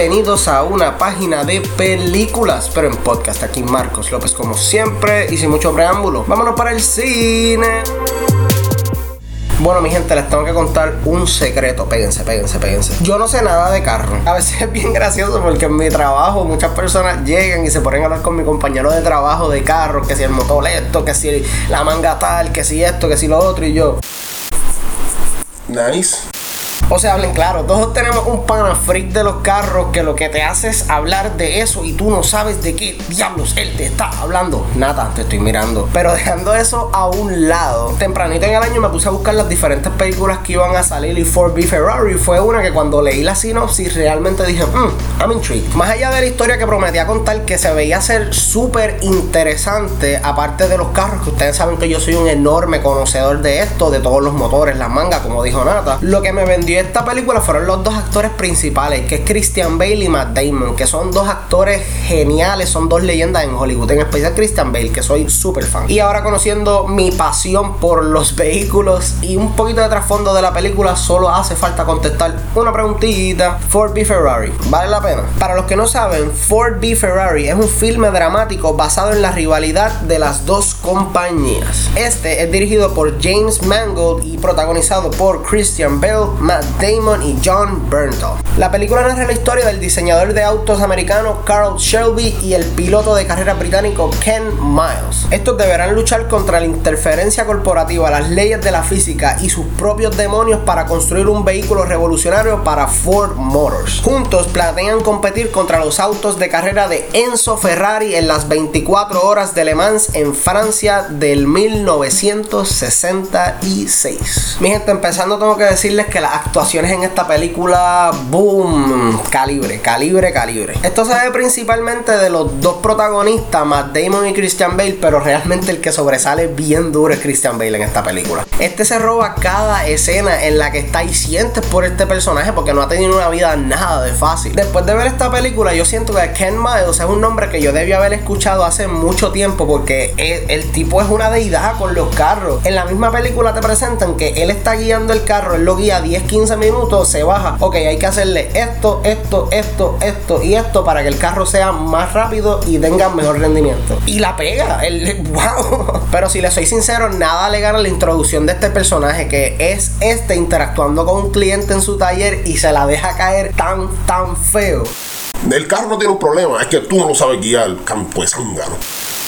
bienvenidos a una página de películas, pero en podcast. Aquí Marcos López como siempre y sin mucho preámbulo. Vámonos para el cine. Bueno, mi gente, les tengo que contar un secreto. Péguense, péguense, péguense. Yo no sé nada de carro. A veces es bien gracioso porque en mi trabajo muchas personas llegan y se ponen a hablar con mi compañero de trabajo de carro, que si el motor esto, que si la manga tal, que si esto, que si lo otro, y yo. Nice. O sea, hablen claro, todos tenemos un pana de los carros que lo que te hace es hablar de eso y tú no sabes de qué diablos él te está hablando. Nada, te estoy mirando. Pero dejando eso a un lado, tempranito en el año me puse a buscar las diferentes películas que iban a salir y Ford B Ferrari fue una que cuando leí la sinopsis realmente dije, mmm, I'm intrigued. Más allá de la historia que prometía contar que se veía ser súper interesante, aparte de los carros, que ustedes saben que yo soy un enorme conocedor de esto, de todos los motores, las mangas, como dijo Nata, lo que me vendió esta película fueron los dos actores principales, que es Christian Bale y Matt Damon, que son dos actores geniales, son dos leyendas en Hollywood, en especial Christian Bale, que soy súper fan. Y ahora conociendo mi pasión por los vehículos y un poquito de trasfondo de la película, solo hace falta contestar una preguntita. Ford B Ferrari, ¿vale la pena? Para los que no saben, Ford B Ferrari es un filme dramático basado en la rivalidad de las dos compañías. Este es dirigido por James Mangold y protagonizado por Christian Bale, Matt Damon y John Bernthal. La película narra la historia del diseñador de autos americano Carl Shelby y el piloto de carrera británico Ken Miles. Estos deberán luchar contra la interferencia corporativa, las leyes de la física y sus propios demonios para construir un vehículo revolucionario para Ford Motors. Juntos planean competir contra los autos de carrera de Enzo Ferrari en las 24 horas de Le Mans en Francia del 1966. Mi gente, empezando tengo que decirles que la actuación en esta película, boom, calibre, calibre, calibre. Esto se ve principalmente de los dos protagonistas, Matt Damon y Christian Bale, pero realmente el que sobresale bien duro es Christian Bale en esta película. Este se roba cada escena en la que está y sientes por este personaje porque no ha tenido una vida nada de fácil. Después de ver esta película, yo siento que Ken Miles es un nombre que yo debía haber escuchado hace mucho tiempo porque el, tipo es una deidad con los carros. En la misma película te presentan que él está guiando el carro, él lo guía 10, 15 minutos, se baja. Ok, hay que hacerle esto, esto, esto, esto y esto para que el carro sea más rápido y tenga mejor rendimiento. Y la pega, el wow. Pero si le soy sincero, nada le gana la introducción de este personaje que es este interactuando con un cliente en su taller y se la deja caer tan, tan feo. El carro no tiene un problema, es que tú no sabes guiar, campo de zángano.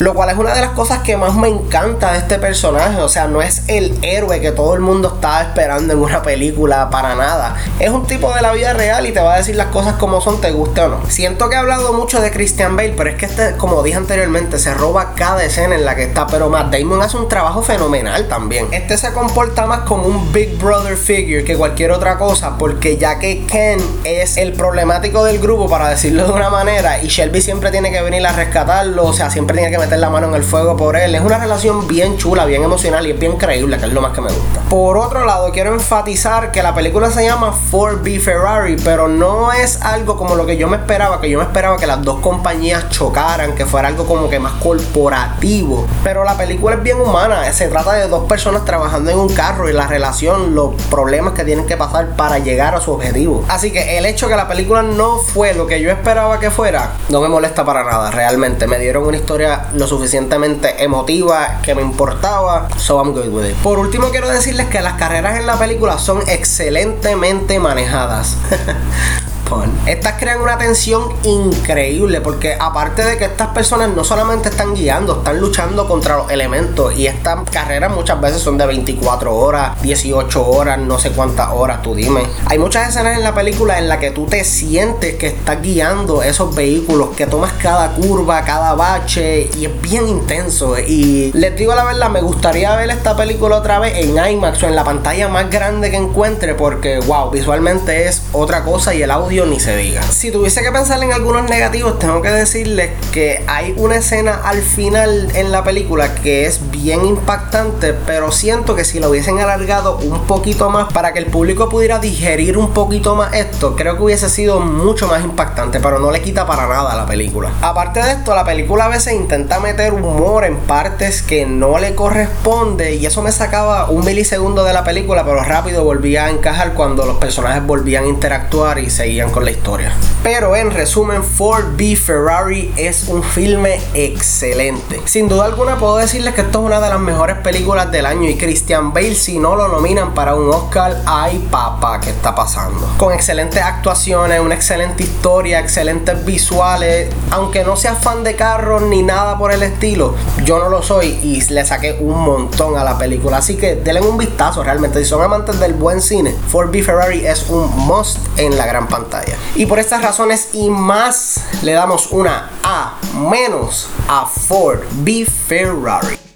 Lo cual es una de las cosas que más me encanta de este personaje. O sea, no es el héroe que todo el mundo estaba esperando en una película para nada. Es un tipo de la vida real y te va a decir las cosas como son, te guste o no. Siento que he hablado mucho de Christian Bale, pero es que este, como dije anteriormente, se roba cada escena en la que está. Pero Matt Damon hace un trabajo fenomenal también. Este se comporta más como un Big Brother figure que cualquier otra cosa, porque ya que Ken es el problemático del grupo, para decirlo de una manera, y Shelby siempre tiene que venir a rescatarlo, o sea, siempre tiene que meter la mano en el fuego por él. Es una relación bien chula, bien emocional y es bien creíble, que es lo más que me gusta. Por otro lado, quiero enfatizar que la película se llama Ford B Ferrari, pero no es algo como lo que yo me esperaba, que yo me esperaba que las dos compañías chocaran, que fuera algo como que más corporativo. Pero la película es bien humana, se trata de dos personas trabajando en un carro y la relación, los problemas que tienen que pasar para llegar a su objetivo. Así que el hecho que la película no fue lo que yo esperaba que fuera, no me molesta para nada, realmente. Me dieron una historia lo suficientemente emotiva que me importaba. So I'm good with it. Por último, quiero decirles que las carreras en la película son excelentemente manejadas. Estas crean una tensión increíble porque aparte de que estas personas no solamente están guiando, están luchando contra los elementos y estas carreras muchas veces son de 24 horas, 18 horas, no sé cuántas horas, tú dime. Hay muchas escenas en la película en la que tú te sientes que estás guiando esos vehículos, que tomas cada curva, cada bache y es bien intenso. Y les digo la verdad, me gustaría ver esta película otra vez en IMAX o en la pantalla más grande que encuentre porque wow, visualmente es otra cosa y el audio ni se diga. Si tuviese que pensar en algunos negativos, tengo que decirles que hay una escena al final en la película que es bien impactante, pero siento que si lo hubiesen alargado un poquito más para que el público pudiera digerir un poquito más esto, creo que hubiese sido mucho más impactante, pero no le quita para nada a la película. Aparte de esto, la película a veces intenta meter humor en partes que no le corresponde y eso me sacaba un milisegundo de la película, pero rápido volvía a encajar cuando los personajes volvían a interactuar y seguían con la historia. Pero en resumen, Ford B Ferrari es un filme excelente. Sin duda alguna puedo decirles que esto es una de las mejores películas del año y Christian Bale si no lo nominan para un Oscar, ay papá, ¿qué está pasando? Con excelentes actuaciones, una excelente historia, excelentes visuales, aunque no sea fan de carros ni nada por el estilo, yo no lo soy y le saqué un montón a la película, así que denle un vistazo realmente, si son amantes del buen cine, Ford B Ferrari es un must en la gran pantalla. Y por estas razones y más, le damos una A menos a Ford B Ferrari.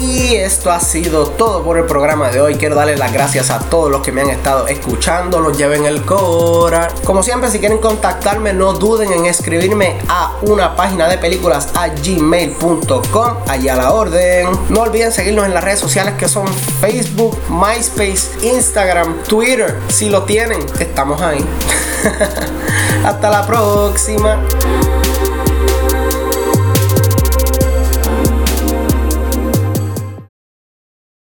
Y esto ha sido todo por el programa de hoy. Quiero darles las gracias a todos los que me han estado escuchando. Los lleven el Cora. Como siempre, si quieren contactarme, no duden en escribirme a una página de películas a gmail.com. Allá a la orden. No olviden seguirnos en las redes sociales que son Facebook, MySpace, Instagram, Twitter. Si lo tienen, estamos ahí. Hasta la próxima.